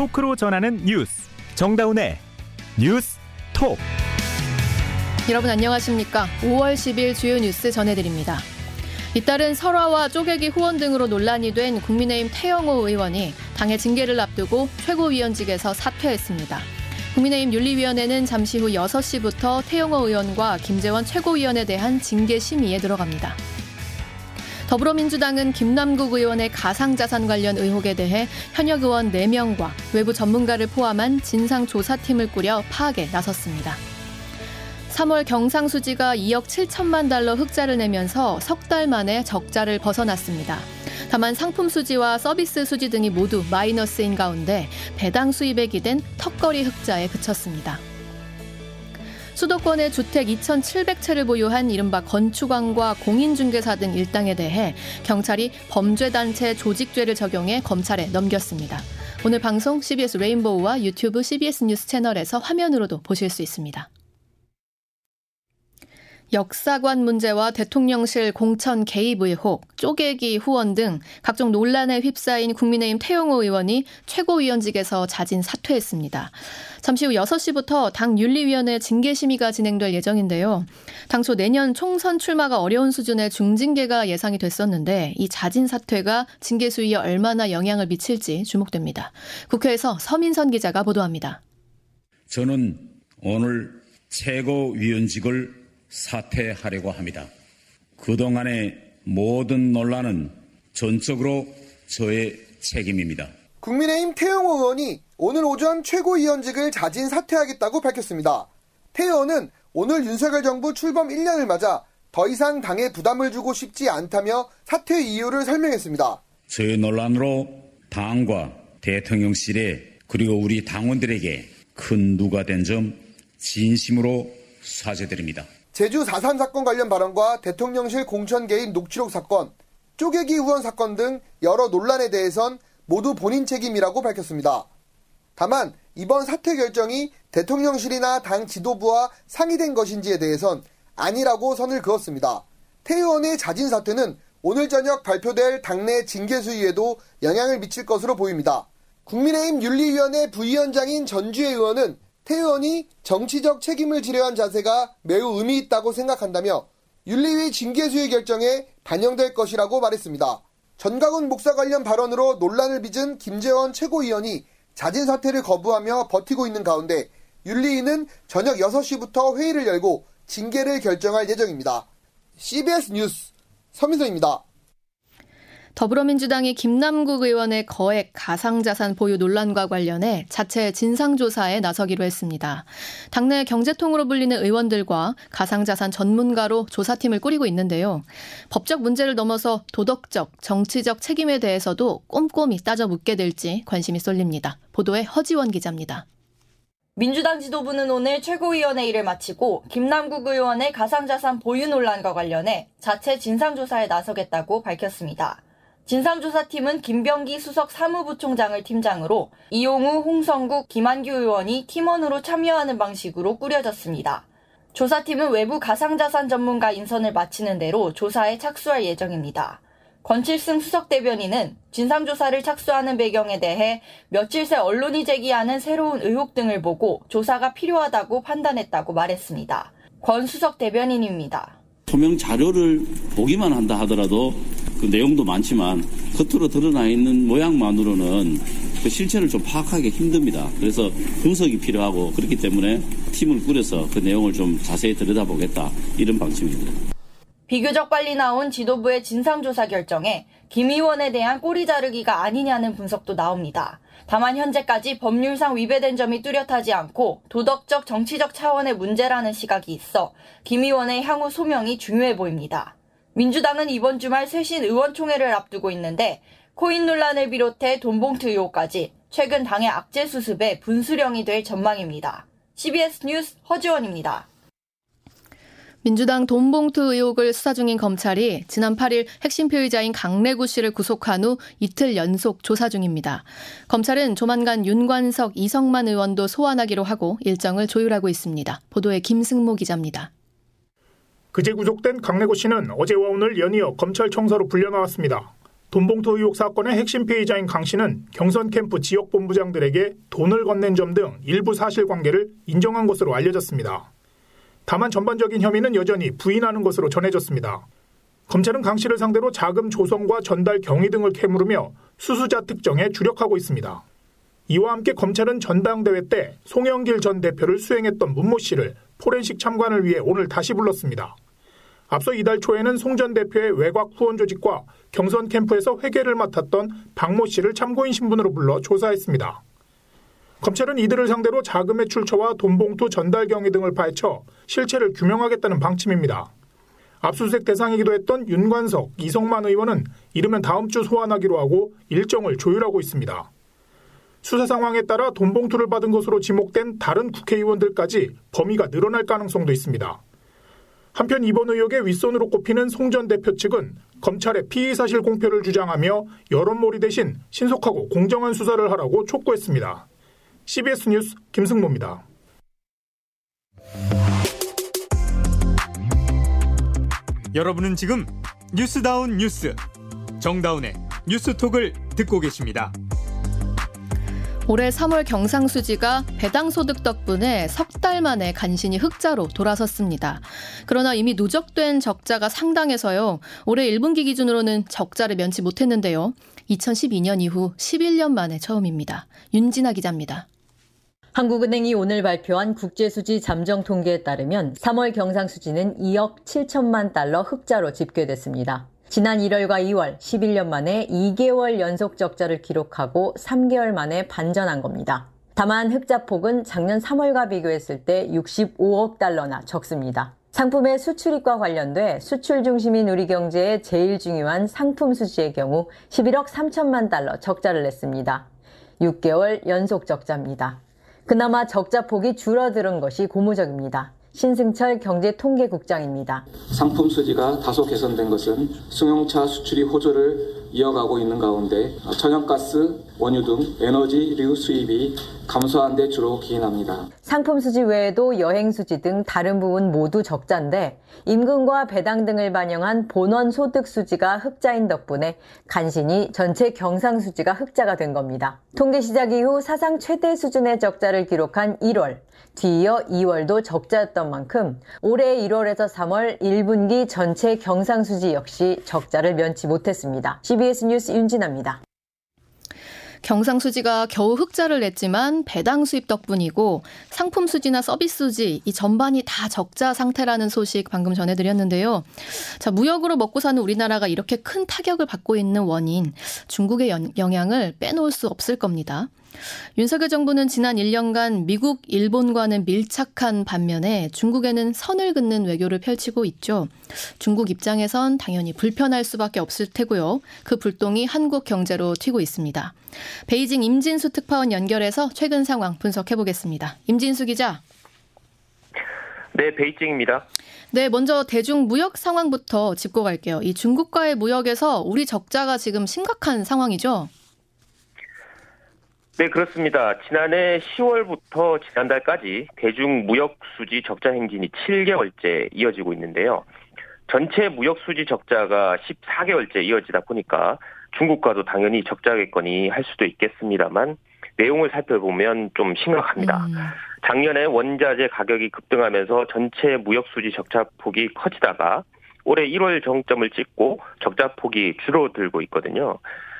토크로 전하는 뉴스 정다운의 뉴스 톡 여러분 안녕하십니까 5월 10일 주요 뉴스 전해드립니다 잇따른 설화와 쪼개기 후원 등으로 논란이 된 국민의힘 태영호 의원이 당의 징계를 앞두고 최고위원직에서 사퇴했습니다. 국민의힘 윤리위원회는 잠시 후 6시부터 태영호 의원과 김재원 최고위원에 대한 징계 심의에 들어갑니다. 더불어민주당은 김남국 의원의 가상자산 관련 의혹에 대해 현역 의원 4명과 외부 전문가를 포함한 진상조사팀을 꾸려 파악에 나섰습니다. 3월 경상수지가 2억 7천만 달러 흑자를 내면서 석 달 만에 적자를 벗어났습니다. 다만 상품 수지와 서비스 수지 등이 모두 마이너스인 가운데 배당 수입에 기댄 턱걸이 흑자에 그쳤습니다. 수도권의 주택 2,700채를 보유한 이른바 건축왕과 공인중개사 등 일당에 대해 경찰이 범죄단체 조직죄를 적용해 검찰에 넘겼습니다. 오늘 방송 CBS 레인보우와 유튜브 CBS 뉴스 채널에서 화면으로도 보실 수 있습니다. 역사관 문제와 대통령실 공천 개입 의혹, 쪼개기 후원 등 각종 논란에 휩싸인 국민의힘 태용호 의원이 최고위원직에서 자진 사퇴했습니다. 잠시 후 6시부터 당 윤리위원회 징계 심의가 진행될 예정인데요. 당초 내년 총선 출마가 어려운 수준의 중징계가 예상이 됐었는데 이 자진 사퇴가 징계 수위에 얼마나 영향을 미칠지 주목됩니다. 국회에서 서민선 기자가 보도합니다. 저는 오늘 최고위원직을 사퇴하려고 합니다. 그동안의 모든 논란은 전적으로 저의 책임입니다. 국민의힘 태영호 의원이 오늘 오전 최고위원직을 자진 사퇴하겠다고 밝혔습니다. 태 의원은 오늘 윤석열 정부 출범 1년을 맞아 더 이상 당에 부담을 주고 싶지 않다며 사퇴 이유를 설명했습니다. 저의 논란으로 당과 대통령실에 그리고 우리 당원들에게 큰 누가 된 점 진심으로 사죄드립니다. 제주 4.3 사건 관련 발언과 대통령실 공천 개입 녹취록 사건, 쪼개기 후원 사건 등 여러 논란에 대해선 모두 본인 책임이라고 밝혔습니다. 다만 이번 사퇴 결정이 대통령실이나 당 지도부와 상의된 것인지에 대해선 아니라고 선을 그었습니다. 태 의원의 자진 사퇴는 오늘 저녁 발표될 당내 징계 수위에도 영향을 미칠 것으로 보입니다. 국민의힘 윤리위원회 부위원장인 전주혜 의원은 태 의원이 정치적 책임을 지려한 자세가 매우 의미 있다고 생각한다며 윤리위 징계수의 결정에 반영될 것이라고 말했습니다. 전가훈 목사 관련 발언으로 논란을 빚은 김재원 최고위원이 자진 사퇴를 거부하며 버티고 있는 가운데 윤리위는 저녁 6시부터 회의를 열고 징계를 결정할 예정입니다. CBS 뉴스 서민서입니다. 더불어민주당이 김남국 의원의 거액 가상자산 보유 논란과 관련해 자체 진상조사에 나서기로 했습니다. 당내 경제통으로 불리는 의원들과 가상자산 전문가로 조사팀을 꾸리고 있는데요. 법적 문제를 넘어서 도덕적, 정치적 책임에 대해서도 꼼꼼히 따져 묻게 될지 관심이 쏠립니다. 보도에 허지원 기자입니다. 민주당 지도부는 오늘 최고위원회의를 마치고 김남국 의원의 가상자산 보유 논란과 관련해 자체 진상조사에 나서겠다고 밝혔습니다. 진상조사팀은 김병기 수석 사무부총장을 팀장으로 이용우, 홍성국, 김한규 의원이 팀원으로 참여하는 방식으로 꾸려졌습니다. 조사팀은 외부 가상자산 전문가 인선을 마치는 대로 조사에 착수할 예정입니다. 권칠승 수석 대변인은 진상조사를 착수하는 배경에 대해 며칠 새 언론이 제기하는 새로운 의혹 등을 보고 조사가 필요하다고 판단했다고 말했습니다. 권 수석 대변인입니다. 소명 자료를 보기만 한다 하더라도 그 내용도 많지만 겉으로 드러나 있는 모양만으로는 그 실체를 좀 파악하기 힘듭니다. 그래서 분석이 필요하고 그렇기 때문에 팀을 꾸려서 그 내용을 좀 자세히 들여다보겠다 이런 방침입니다. 비교적 빨리 나온 지도부의 진상조사 결정에 김 의원에 대한 꼬리 자르기가 아니냐는 분석도 나옵니다. 다만 현재까지 법률상 위배된 점이 뚜렷하지 않고 도덕적 정치적 차원의 문제라는 시각이 있어 김 의원의 향후 소명이 중요해 보입니다. 민주당은 이번 주말 쇄신 의원총회를 앞두고 있는데 코인 논란을 비롯해 돈봉투 의혹까지 최근 당의 악재 수습에 분수령이 될 전망입니다. CBS 뉴스 허지원입니다. 민주당 돈봉투 의혹을 수사 중인 검찰이 지난 8일 핵심 피의자인 강래구 씨를 구속한 후 이틀 연속 조사 중입니다. 검찰은 조만간 윤관석, 이성만 의원도 소환하기로 하고 일정을 조율하고 있습니다. 보도에 김승모 기자입니다. 그제 구속된 강래구 씨는 어제와 오늘 연이어 검찰 청사로 불려 나왔습니다. 돈봉투 의혹 사건의 핵심 피의자인 강 씨는 경선 캠프 지역 본부장들에게 돈을 건넨 점 등 일부 사실관계를 인정한 것으로 알려졌습니다. 다만 전반적인 혐의는 여전히 부인하는 것으로 전해졌습니다. 검찰은 강 씨를 상대로 자금 조성과 전달 경위 등을 캐물으며 수수자 특정에 주력하고 있습니다. 이와 함께 검찰은 전당대회 때 송영길 전 대표를 수행했던 문모 씨를 포렌식 참관을 위해 오늘 다시 불렀습니다. 앞서 이달 초에는 송 전 대표의 외곽 후원 조직과 경선 캠프에서 회계를 맡았던 박모 씨를 참고인 신분으로 불러 조사했습니다. 검찰은 이들을 상대로 자금의 출처와 돈봉투 전달 경위 등을 파헤쳐 실체를 규명하겠다는 방침입니다. 압수수색 대상이기도 했던 윤관석, 이성만 의원은 이르면 다음 주 소환하기로 하고 일정을 조율하고 있습니다. 수사 상황에 따라 돈 봉투를 받은 것으로 지목된 다른 국회의원들까지 범위가 늘어날 가능성도 있습니다. 한편 이번 의혹의 윗선으로 꼽히는 송 전 대표 측은 검찰의 피의 사실 공표를 주장하며 여론몰이 대신 신속하고 공정한 수사를 하라고 촉구했습니다. CBS 뉴스 김승모입니다. 여러분은 지금 뉴스다운 뉴스 정다운의 뉴스톡을 듣고 계십니다. 올해 3월 경상수지가 배당 소득 덕분에 석 달 만에 간신히 흑자로 돌아섰습니다. 그러나 이미 누적된 적자가 상당해서요. 올해 1분기 기준으로는 적자를 면치 못했는데요. 2012년 이후 11년 만에 처음입니다. 윤진아 기자입니다. 한국은행이 오늘 발표한 국제수지 잠정 통계에 따르면 3월 경상수지는 2억 7천만 달러 흑자로 집계됐습니다. 지난 1월과 2월 11년 만에 2개월 연속 적자를 기록하고 3개월 만에 반전한 겁니다. 다만 흑자폭은 작년 3월과 비교했을 때 65억 달러나 적습니다. 상품의 수출입과 관련돼 수출 중심인 우리 경제에 제일 중요한 상품 수지의 경우 11억 3천만 달러 적자를 냈습니다. 6개월 연속 적자입니다. 그나마 적자 폭이 줄어드는 것이 고무적입니다. 신승철 경제통계국장입니다. 상품 수지가 다소 개선된 것은 승용차 수출이 호조를 이어가고 있는 가운데 천연가스, 원유 등 에너지류 수입이 감소한 데 주로 기인합니다. 상품 수지 외에도 여행 수지 등 다른 부분 모두 적자인데 임금과 배당 등을 반영한 본원 소득 수지가 흑자인 덕분에 간신히 전체 경상 수지가 흑자가 된 겁니다. 통계 시작 이후 사상 최대 수준의 적자를 기록한 1월, 뒤이어 2월도 적자였던 만큼 올해 1월에서 3월 1분기 전체 경상수지 역시 적자를 면치 못했습니다. CBS 뉴스 윤진아입니다. 경상수지가 겨우 흑자를 냈지만 배당 수입 덕분이고 상품 수지나 서비스 수지 이 전반이 다 적자 상태라는 소식 방금 전해드렸는데요. 자 무역으로 먹고 사는 우리나라가 이렇게 큰 타격을 받고 있는 원인 중국의 영향을 빼놓을 수 없을 겁니다. 윤석열 정부는 지난 1년간 미국, 일본과는 밀착한 반면에 중국에는 선을 긋는 외교를 펼치고 있죠. 중국 입장에선 당연히 불편할 수밖에 없을 테고요. 그 불똥이 한국 경제로 튀고 있습니다. 베이징 임진수 특파원 연결해서 최근 상황 분석해 보겠습니다. 임진수 기자. 네, 베이징입니다. 네, 먼저 대중 무역 상황부터 짚고 갈게요. 이 중국과의 무역에서 우리 적자가 지금 심각한 상황이죠? 네, 그렇습니다. 지난해 10월부터 지난달까지 대중 무역 수지 적자 행진이 7개월째 이어지고 있는데요. 전체 무역 수지 적자가 14개월째 이어지다 보니까 중국과도 당연히 적자겠거니 할 수도 있겠습니다만 내용을 살펴보면 좀 심각합니다. 음. 작년에 원자재 가격이 급등하면서 전체 무역 수지 적자 폭이 커지다가 올해 1월 정점을 찍고 적자 폭이 줄어들고 있거든요.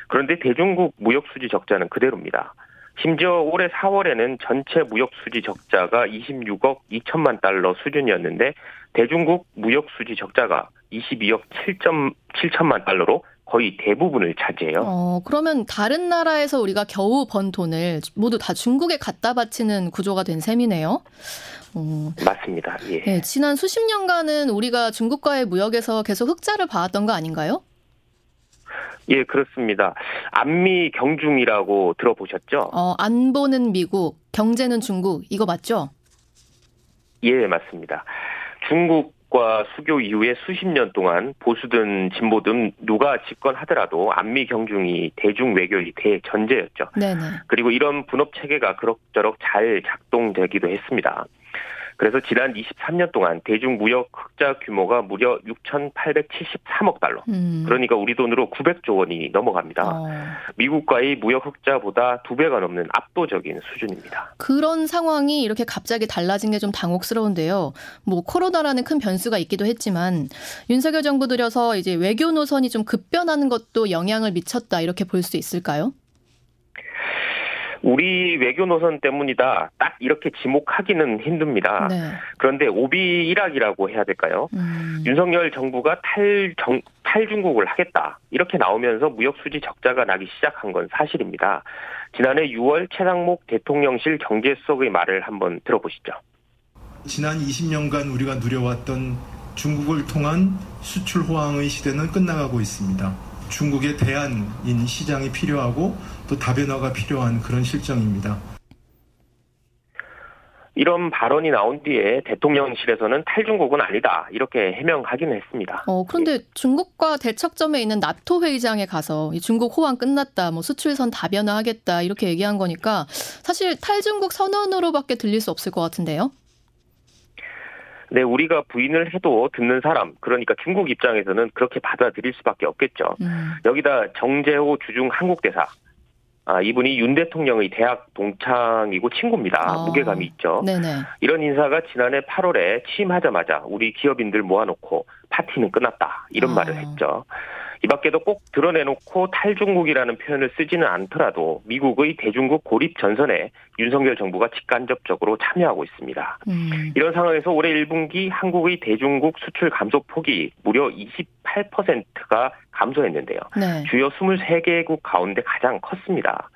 그런데 대중국 무역 수지 적자는 그대로입니다. 심지어 올해 4월에는 전체 무역 수지 적자가 26억 2천만 달러 수준이었는데 대중국 무역 수지 적자가 22억 7점 7천만 달러로 거의 대부분을 차지해요. 어, 그러면 다른 나라에서 우리가 겨우 번 돈을 모두 다 중국에 갖다 바치는 구조가 된 셈이네요. 어, 맞습니다. 예. 네, 지난 수십 년간은 우리가 중국과의 무역에서 계속 흑자를 봐왔던 거 아닌가요? 예, 그렇습니다. 안미 경중이라고 들어보셨죠? 어, 안보는 미국, 경제는 중국, 이거 맞죠? 예, 맞습니다. 중국 과 수교 이후에 수십 년 동안 보수든 진보든 누가 집권하더라도 안미 경중이 대중 외교의 대전제였죠. 네네. 그리고 이런 분업 체계가 그럭저럭 잘 작동되기도 했습니다. 그래서 지난 23년 동안 대중 무역 흑자 규모가 무려 6,873억 달러. 음. 그러니까 우리 돈으로 900조 원이 넘어갑니다. 어. 미국과의 무역 흑자보다 두 배가 넘는 압도적인 수준입니다. 그런 상황이 이렇게 갑자기 달라진 게 좀 당혹스러운데요. 뭐 코로나라는 큰 변수가 있기도 했지만 윤석열 정부 들여서 이제 외교 노선이 좀 급변하는 것도 영향을 미쳤다 이렇게 볼 수 있을까요? 우리 외교 노선 때문이다. 딱 이렇게 지목하기는 힘듭니다. 네. 그런데 오비 일학이라고 해야 될까요? 음. 윤석열 정부가 탈, 정, 탈중국을 하겠다. 이렇게 나오면서 무역 수지 적자가 나기 시작한 건 사실입니다. 지난해 6월 최상목 대통령실 경제수석의 말을 한번 들어보시죠. 지난 20년간 우리가 누려왔던 중국을 통한 수출 호황의 시대는 끝나가고 있습니다. 중국의 대안인 시장이 필요하고 또 다변화가 필요한 그런 실정입니다. 이런 발언이 나온 뒤에 대통령실에서는 탈중국은 아니다. 이렇게 해명하기는 했습니다. 어, 그런데 중국과 대척점에 있는 나토 회의장에 가서 이 중국 호황 끝났다, 뭐 수출선 다변화하겠다 이렇게 얘기한 거니까 사실 탈중국 선언으로밖에 들릴 수 없을 것 같은데요. 네, 우리가 부인을 해도 듣는 사람, 그러니까 중국 입장에서는 그렇게 받아들일 수밖에 없겠죠. 음. 여기다 정재호 주중 한국대사. 아, 이분이 윤 대통령의 대학 동창이고 친구입니다. 아. 무게감이 있죠. 네네. 이런 인사가 지난해 8월에 취임하자마자 우리 기업인들 모아놓고 파티는 끝났다. 이런 아. 말을 했죠. 이 밖에도 꼭 드러내놓고 탈중국이라는 표현을 쓰지는 않더라도 미국의 대중국 고립 전선에 윤석열 정부가 직간접적으로 참여하고 있습니다. 음. 이런 상황에서 올해 1분기 한국의 대중국 수출 감소 폭이 무려 28%가 감소했는데요. 네. 주요 23개국 가운데 가장 컸습니다.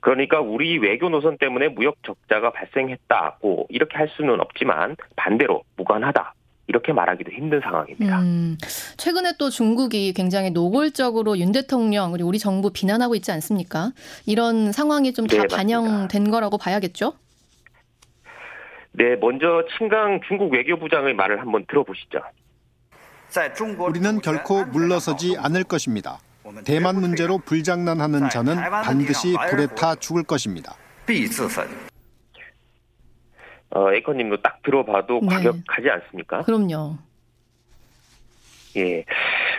그러니까 우리 외교 노선 때문에 무역 적자가 발생했다고 이렇게 할 수는 없지만 반대로 무관하다. 이렇게 말하기도 힘든 상황입니다. 음, 최근에 또 중국이 굉장히 노골적으로 윤 대통령 그리고 우리 정부 비난하고 있지 않습니까? 이런 상황이 좀다 네. 반영된 거라고 봐야겠죠? 네, 먼저 친강 중국 외교부장의 말을 한번 들어보시죠. 우리는 결코 물러서지 않을 것입니다. 대만 문제로 불장난하는 자는 반드시 불에 타 죽을 것입니다. 어, 에이커님도 딱 들어봐도 네. 과격하지 않습니까? 그럼요. 예.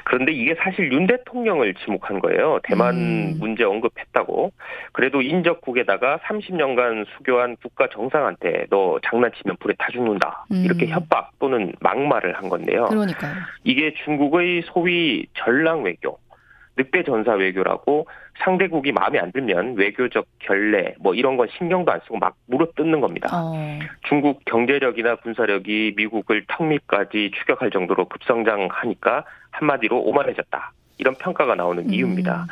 그런데 이게 사실 윤 대통령을 지목한 거예요. 대만 음. 문제 언급했다고. 그래도 인접국에다가 30년간 수교한 국가 정상한테 너 장난치면 불에 타 죽는다. 음. 이렇게 협박 또는 막말을 한 건데요. 그러니까요. 이게 중국의 소위 전랑 외교, 늑대 전사 외교라고 상대국이 마음에 안 들면 외교적 결례 뭐 이런 건 신경도 안 쓰고 막 물어뜯는 겁니다. 어, 중국 경제력이나 군사력이 미국을 턱 밑까지 추격할 정도로 급성장하니까 한마디로 오만해졌다. 이런 평가가 나오는 음. 이유입니다.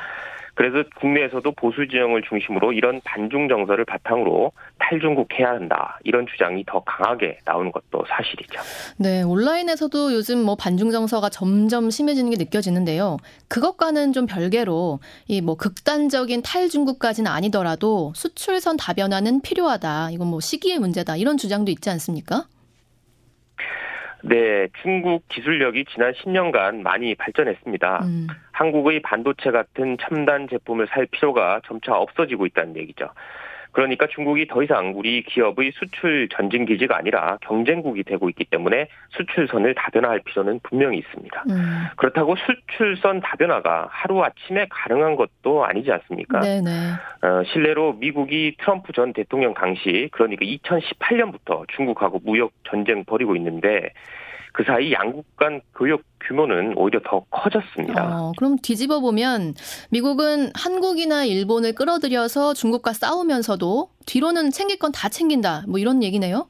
그래서 국내에서도 보수 진영을 중심으로 이런 반중 정서를 바탕으로 탈중국 해야 한다. 이런 주장이 더 강하게 나오는 것도 사실이죠. 네, 온라인에서도 요즘 뭐 반중 정서가 점점 심해지는 게 느껴지는데요. 그것과는 좀 별개로 이 뭐 극단적인 탈중국까지는 아니더라도 수출선 다변화는 필요하다. 이건 뭐 시기의 문제다. 이런 주장도 있지 않습니까? 네, 중국 기술력이 지난 10년간 많이 발전했습니다. 음, 한국의 반도체 같은 첨단 제품을 살 필요가 점차 없어지고 있다는 얘기죠. 그러니까 중국이 더 이상 우리 기업의 수출 전진 기지가 아니라 경쟁국이 되고 있기 때문에 수출선을 다변화할 필요는 분명히 있습니다. 음. 그렇다고 수출선 다변화가 하루 아침에 가능한 것도 아니지 않습니까? 네네. 어, 실례로 미국이 트럼프 전 대통령 당시 그러니까 2018년부터 중국하고 무역 전쟁 벌이고 있는데 그 사이 양국 간 교역 규모는 오히려 더 커졌습니다. 어, 그럼 뒤집어 보면 미국은 한국이나 일본을 끌어들여서 중국과 싸우면서도 뒤로는 챙길 건 다 챙긴다. 뭐 이런 얘기네요.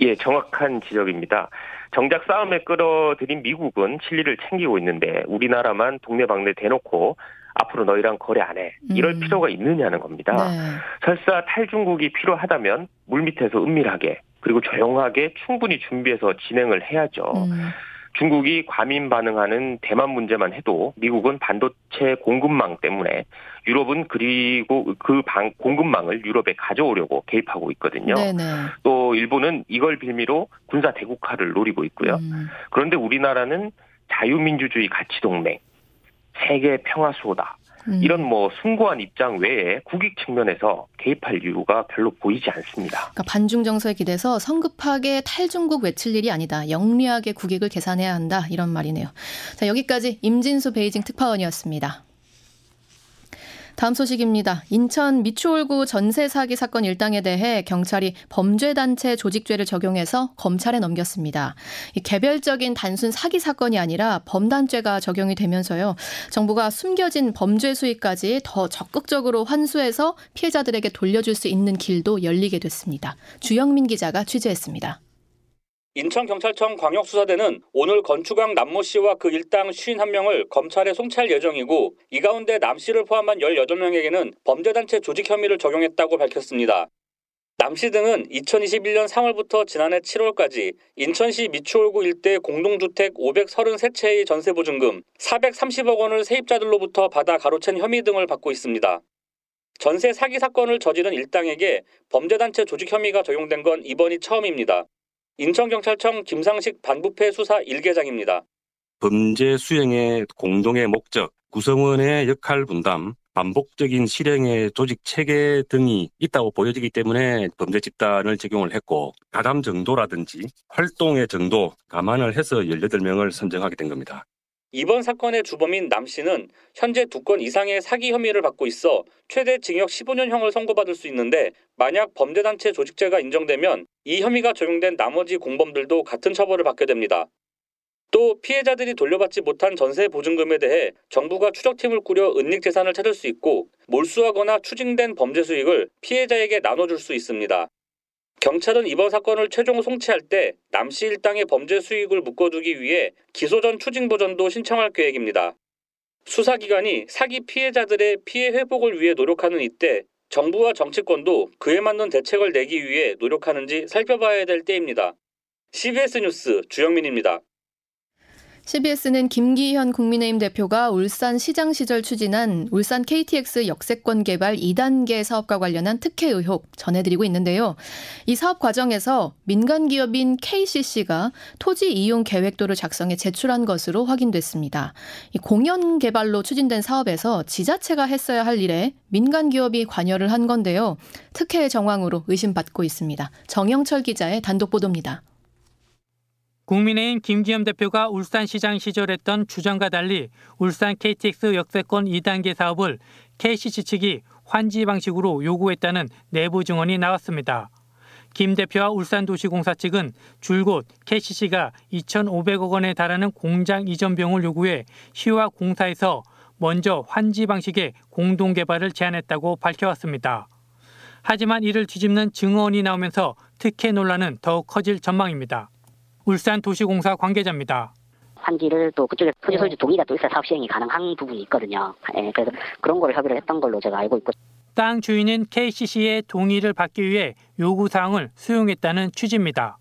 예, 정확한 지적입니다. 정작 싸움에 끌어들인 미국은 칠리를 챙기고 있는데 우리나라만 동네방네 대놓고 앞으로 너희랑 거래 안 해. 이럴 음. 필요가 있느냐는 겁니다. 네. 설사 탈중국이 필요하다면 물밑에서 은밀하게 그리고 조용하게 충분히 준비해서 진행을 해야죠. 음. 중국이 과민 반응하는 대만 문제만 해도 미국은 반도체 공급망 때문에 유럽은 그리고 그 방, 공급망을 유럽에 가져오려고 개입하고 있거든요. 네네. 또 일본은 이걸 빌미로 군사 대국화를 노리고 있고요. 음. 그런데 우리나라는 자유민주주의 가치 동맹, 세계 평화 수호다. 음. 이런 뭐 숭고한 입장 외에 국익 측면에서 개입할 이유가 별로 보이지 않습니다. 그러니까 반중 정서에 기대서 성급하게 탈중국 외칠 일이 아니다. 영리하게 국익을 계산해야 한다. 이런 말이네요. 자, 여기까지 임진수 베이징 특파원이었습니다. 다음 소식입니다. 인천 미추홀구 전세 사기 사건 일당에 대해 경찰이 범죄단체 조직죄를 적용해서 검찰에 넘겼습니다. 개별적인 단순 사기 사건이 아니라 범단죄가 적용이 되면서요. 정부가 숨겨진 범죄 수익까지 더 적극적으로 환수해서 피해자들에게 돌려줄 수 있는 길도 열리게 됐습니다. 주영민 기자가 취재했습니다. 인천경찰청 광역수사대는 오늘 건축왕 남모 씨와 그 일당 51명을 검찰에 송치할 예정이고 이 가운데 남 씨를 포함한 18명에게는 범죄단체 조직 혐의를 적용했다고 밝혔습니다. 남씨 등은 2021년 3월부터 지난해 7월까지 인천시 미추홀구 일대 공동주택 533채의 전세보증금 430억 원을 세입자들로부터 받아 가로챈 혐의 등을 받고 있습니다. 전세 사기 사건을 저지른 일당에게 범죄단체 조직 혐의가 적용된 건 이번이 처음입니다. 인천경찰청 김상식 반부패 수사 1계장입니다. 범죄 수행의 공동의 목적, 구성원의 역할 분담, 반복적인 실행의 조직 체계 등이 있다고 보여지기 때문에 범죄 집단을 적용을 했고 가담 정도라든지 활동의 정도 감안을 해서 18명을 선정하게 된 겁니다. 이번 사건의 주범인 남 씨는 현재 두 건 이상의 사기 혐의를 받고 있어 최대 징역 15년형을 선고받을 수 있는데 만약 범죄단체 조직죄가 인정되면 이 혐의가 적용된 나머지 공범들도 같은 처벌을 받게 됩니다. 또 피해자들이 돌려받지 못한 전세 보증금에 대해 정부가 추적팀을 꾸려 은닉 재산을 찾을 수 있고 몰수하거나 추징된 범죄 수익을 피해자에게 나눠줄 수 있습니다. 경찰은 이번 사건을 최종 송치할 때 남씨 일당의 범죄 수익을 묶어두기 위해 기소 전 추징 보전도 신청할 계획입니다. 수사기관이 사기 피해자들의 피해 회복을 위해 노력하는 이때 정부와 정치권도 그에 맞는 대책을 내기 위해 노력하는지 살펴봐야 될 때입니다. CBS 뉴스 주영민입니다. CBS는 김기현 국민의힘 대표가 울산 시장 시절 추진한 울산 KTX 역세권 개발 2단계 사업과 관련한 특혜 의혹 전해드리고 있는데요. 이 사업 과정에서 민간 기업인 KCC가 토지 이용 계획도를 작성해 제출한 것으로 확인됐습니다. 이 공연 개발로 추진된 사업에서 지자체가 했어야 할 일에 민간 기업이 관여를 한 건데요. 특혜의 정황으로 의심받고 있습니다. 정영철 기자의 단독 보도입니다. 국민의힘 김기현 대표가 울산시장 시절 했던 주장과 달리 울산 KTX 역세권 2단계 사업을 KCC 측이 환지 방식으로 요구했다는 내부 증언이 나왔습니다. 김 대표와 울산도시공사 측은 줄곧 KCC가 2,500억 원에 달하는 공장 이전 비용을 요구해 시와 공사에서 먼저 환지 방식의 공동 개발을 제안했다고 밝혀왔습니다. 하지만 이를 뒤집는 증언이 나오면서 특혜 논란은 더욱 커질 전망입니다. 울산도시공사 관계자입니다. 환지를 또 그쪽에 토지 소유주 동의가 또 있어야 사업 시행이 가능한 부분이 있거든요. 예, 그래서 그런 거를 협의를 했던 걸로 제가 알고 있고. 땅 주인인 KCC의 동의를 받기 위해 요구 사항을 수용했다는 취지입니다.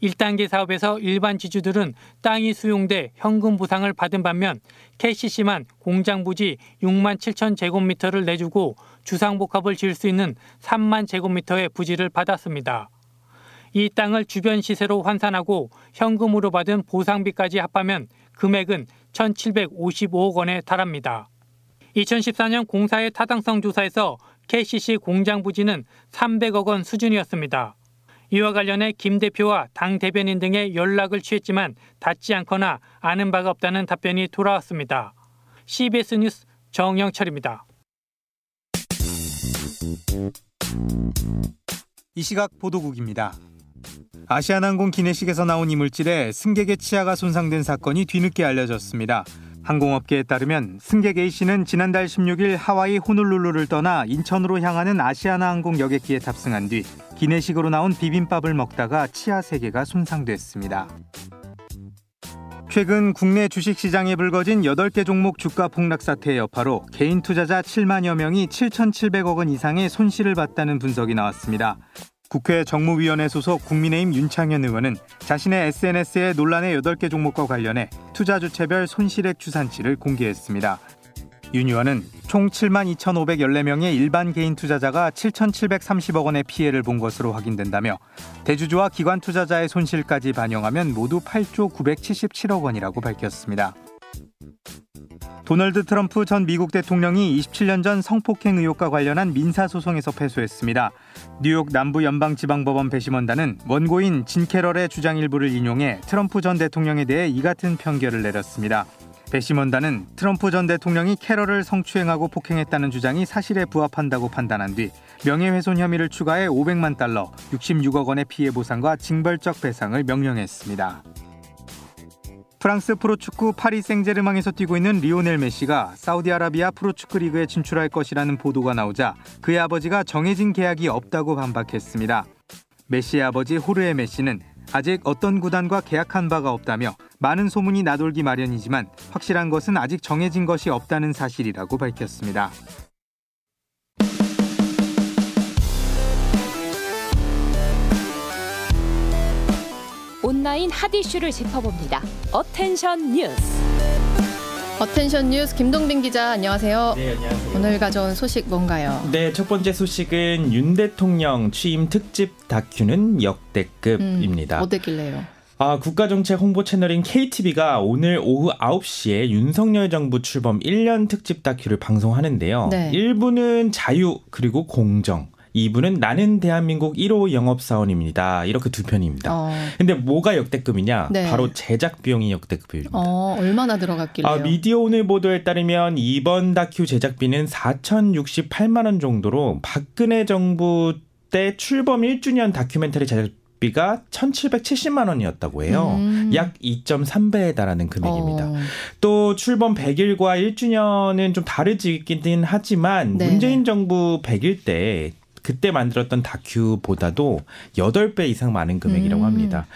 1단계 사업에서 일반 지주들은 땅이 수용돼 현금 보상을 받은 반면 KCC만 공장 부지 6만 7천 제곱미터를 내주고 주상복합을 지을 수 있는 3만 제곱미터의 부지를 받았습니다. 이 땅을 주변 시세로 환산하고 현금으로 받은 보상비까지 합하면 금액은 1,755억 원에 달합니다. 2014년 공사의 타당성 조사에서 KCC 공장 부지는 300억 원 수준이었습니다. 이와 관련해 김 대표와 당 대변인 등의 연락을 취했지만 닿지 않거나 아는 바가 없다는 답변이 돌아왔습니다. CBS 뉴스 정영철입니다. 이 시각 보도국입니다. 아시아나항공 기내식에서 나온 이물질에 승객의 치아가 손상된 사건이 뒤늦게 알려졌습니다. 항공업계에 따르면 승객 A씨는 지난달 16일 하와이 호놀룰루를 떠나 인천으로 향하는 아시아나항공 여객기에 탑승한 뒤 기내식으로 나온 비빔밥을 먹다가 치아 3개가 손상됐습니다. 최근 국내 주식시장에 불거진 8개 종목 주가 폭락 사태의 여파로 개인 투자자 7만여 명이 7,700억 원 이상의 손실을 봤다는 분석이 나왔습니다. 국회 정무위원회 소속 국민의힘 윤창현 의원은 자신의 SNS에 논란의 8개 종목과 관련해 투자 주체별 손실액 추산치를 공개했습니다. 윤 의원은 총 7만 2,514명의 일반 개인 투자자가 7,730억 원의 피해를 본 것으로 확인된다며 대주주와 기관 투자자의 손실까지 반영하면 모두 8조 977억 원이라고 밝혔습니다. 도널드 트럼프 전 미국 대통령이 27년 전 성폭행 의혹과 관련한 민사소송에서 패소했습니다. 뉴욕 남부 연방지방법원 배심원단은 원고인 진 캐럴의 주장 일부를 인용해 트럼프 전 대통령에 대해 이 같은 판결을 내렸습니다. 배심원단은 트럼프 전 대통령이 캐럴을 성추행하고 폭행했다는 주장이 사실에 부합한다고 판단한 뒤 명예훼손 혐의를 추가해 500만 달러, 66억 원의 피해 보상과 징벌적 배상을 명령했습니다. 프랑스 프로축구 파리 생제르맹에서 뛰고 있는 리오넬 메시가 사우디아라비아 프로축구 리그에 진출할 것이라는 보도가 나오자 그의 아버지가 정해진 계약이 없다고 반박했습니다. 메시의 아버지 호르헤 메시는 아직 어떤 구단과 계약한 바가 없다며 많은 소문이 나돌기 마련이지만 확실한 것은 아직 정해진 것이 없다는 사실이라고 밝혔습니다. 온라인 핫 이슈를 짚어봅니다. attention 뉴스. attention 뉴스 김동빈 기자 안녕하세요. 네, 안녕하세요. 오늘 가져온 소식 뭔가요? 네, 첫 번째 소식은 윤 대통령 취임 특집 다큐는 역대급입니다. 음, 어땠길래요? 아, 국가정책 홍보 채널인 KTV가 오늘 오후 9시에 윤석열 정부 출범 1년 특집 다큐를 방송하는데요. 네. 1부는 자유 그리고 공정 2부는 나는 대한민국 1호 영업사원입니다. 이렇게 두 편입니다. 어. 근데 뭐가 역대급이냐? 네. 바로 제작 비용이 역대급입니다. 어, 얼마나 들어갔길래요? 아, 미디어 오늘 보도에 따르면 이번 다큐 제작비는 4,068만 원 정도로 박근혜 정부 때 출범 1주년 다큐멘터리 제작 비가 1,770만 원이었다고 해요. 음. 약 2.3배에 달하는 금액입니다. 어. 또 출범 100일과 1주년은 좀 다르지긴 하지만 네. 문재인 정부 100일 때 그때 만들었던 다큐보다도 8배 이상 많은 금액이라고 음. 합니다.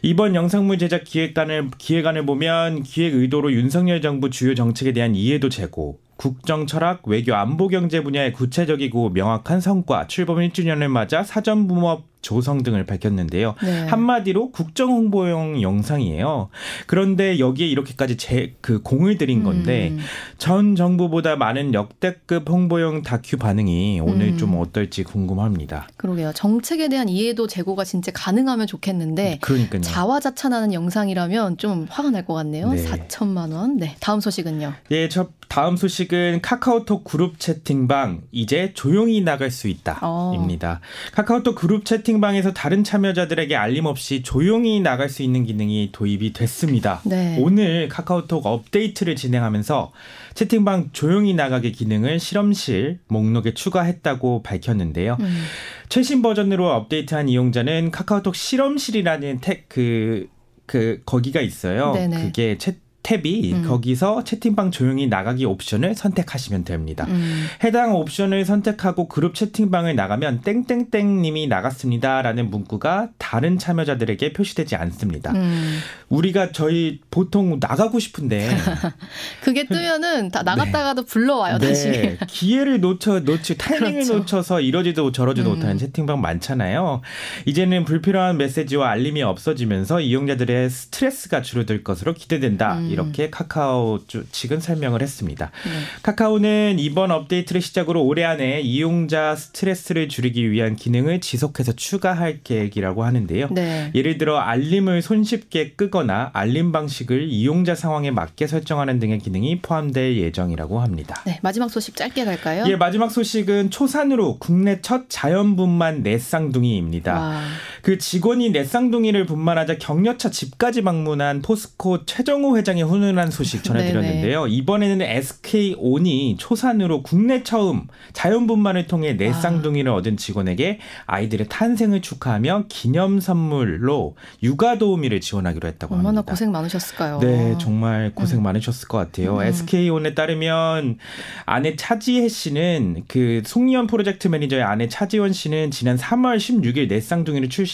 이번 영상물 제작 기획단을 기획안을 보면 기획 의도로 윤석열 정부 주요 정책에 대한 이해도 제고 국정 철학, 외교, 안보 경제 분야의 구체적이고 명확한 성과, 출범 1주년을 맞아 사전 부업 조성 등을 밝혔는데요. 네. 한마디로 국정 홍보용 영상이에요. 그런데 여기에 이렇게까지 제 그 공을 들인 건데 음. 전 정부보다 많은 역대급 홍보용 다큐 반응이 오늘 음. 좀 어떨지 궁금합니다. 그러게요. 정책에 대한 이해도 제고가 진짜 가능하면 좋겠는데 그러니까요. 자화자찬하는 영상이라면 좀 화가 날 것 같네요. 네. 4천만 원. 네, 다음 소식은요. 예, 저 다음 소식은 카카오톡 그룹 채팅방 이제 조용히 나갈 수 어. 있다입니다. 카카오톡 그룹 채팅 방에서 다른 참여자들에게 알림 없이 조용히 나갈 수 있는 기능이 도입이 됐습니다. 네. 오늘 카카오톡 업데이트를 진행하면서 채팅방 조용히 나가게 기능을 실험실 목록에 추가했다고 밝혔는데요. 음. 최신 버전으로 업데이트한 이용자는 카카오톡 실험실이라는 탭, 그, 그, 거기가 있어요. 네네. 그게 채, 탭이 음. 거기서 채팅방 조용히 나가기 옵션을 선택하시면 됩니다. 음. 해당 옵션을 선택하고 그룹 채팅방을 나가면 땡땡땡 님이 나갔습니다라는 문구가 다른 참여자들에게 표시되지 않습니다. 음. 우리가 저희 보통 나가고 싶은데 그게 뜨면은 다 나갔다가도 불러와요, 다시. 네, 기회를 놓쳐 놓치 타이밍을 그렇죠. 놓쳐서 이러지도 저러지도 음. 못하는 채팅방 많잖아요. 이제는 불필요한 메시지와 알림이 없어지면서 이용자들의 스트레스가 줄어들 것으로 기대된다. 음. 이렇게 카카오 측은 설명을 했습니다. 네. 카카오는 이번 업데이트를 시작으로 올해 안에 이용자 스트레스를 줄이기 위한 기능을 지속해서 추가할 계획이라고 하는데요. 네. 예를 들어 알림을 손쉽게 끄거나 알림 방식을 이용자 상황에 맞게 설정하는 등의 기능이 포함될 예정이라고 합니다. 네, 마지막 소식 짧게 갈까요? 예, 마지막 소식은 초산으로 국내 첫 자연분만 넷쌍둥이입니다. 와. 그 직원이 넷쌍둥이를 분만하자 격려차 집까지 방문한 포스코 최정호 회장 의 훈훈한 소식 전해드렸는데요. 이번에는 SK온이 초산으로 국내 처음 자연분만을 통해 넷쌍둥이를 얻은 직원에게 아이들의 탄생을 축하하며 기념 선물로 육아 도우미를 지원하기로 했다고 얼마나 합니다. 고생 많으셨을까요? 네, 정말 고생 많으셨을 것 같아요. 음. SK온에 따르면 아내 차지혜 씨는 그 송리원 프로젝트 매니저의 아내 차지원 씨는 지난 3월 16일 넷쌍둥이를 출,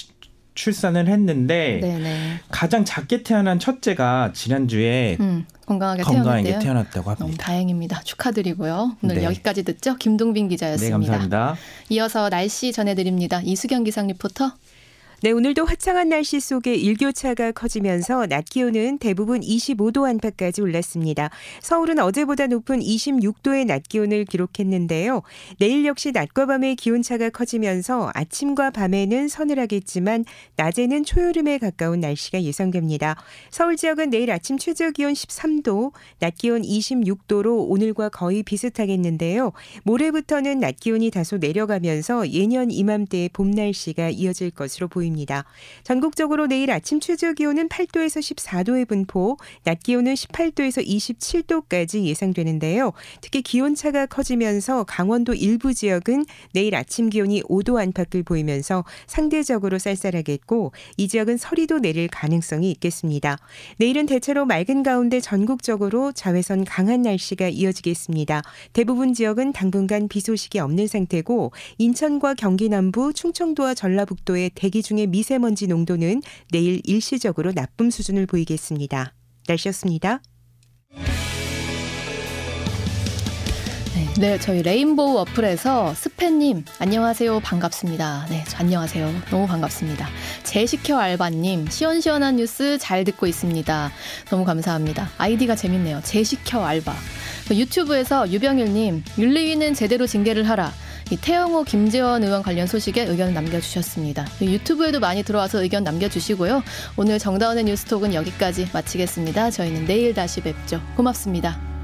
출산을 했는데 네네. 가장 작게 태어난 첫째가 지난주에 음, 건강하게, 건강하게. 태어났다고 너무 합니다. 다행입니다. 축하드리고요. 오늘 네. 여기까지 듣죠. 김동빈 네, 기자였습니다. 감사합니다. 이어서 날씨 전해드립니다. 이수경 기상 리포터. 네, 오늘도 화창한 날씨 속에 일교차가 커지면서 낮 기온은 대부분 25도 안팎까지 올랐습니다. 서울은 어제보다 높은 26도의 낮 기온을 기록했는데요. 내일 역시 낮과 밤의 기온차가 커지면서 아침과 밤에는 서늘하겠지만 낮에는 초여름에 가까운 날씨가 예상됩니다. 서울 지역은 내일 아침 최저 기온 13도, 낮 기온 26도로 오늘과 거의 비슷하겠는데요. 모레부터는 낮 기온이 다소 내려가면서 예년 이맘때의 봄 날씨가 이어질 것으로 보입니다. 보입니다. 전국적으로 내일 아침 최저 기온은 8도에서 14도의 분포, 낮 기온은 18도에서 27도까지 예상되는데요. 특히 기온차가 커지면서 강원도 일부 지역은 내일 아침 기온이 5도 안팎을 보이면서 상대적으로 쌀쌀하겠고 이 지역은 서리도 내릴 가능성이 있겠습니다. 내일은 대체로 맑은 가운데 전국적으로 자외선 강한 날씨가 이어지겠습니다. 대부분 지역은 당분간 비 소식이 없는 상태고 인천과 경기 남부, 충청도와 전라북도의 대기 중 중의 미세먼지 농도는 내일 일시적으로 나쁨 수준을 보이겠습니다. 날씨였습니다. 네, 네, 저희 레인보우 어플에서 스팬님 안녕하세요 반갑습니다. 네, 안녕하세요. 너무 반갑습니다. 제시켜 알바님 시원시원한 뉴스 잘 듣고 있습니다. 너무 감사합니다. 아이디가 재밌네요. 제시켜 알바. 유튜브에서 유병일님 윤리위는 제대로 징계를 하라. 이 태영호 김재원 의원 관련 소식에 의견 남겨주셨습니다. 유튜브에도 많이 들어와서 의견 남겨주시고요. 오늘 정다운의 뉴스톡은 여기까지 마치겠습니다. 저희는 내일 다시 뵙죠. 고맙습니다.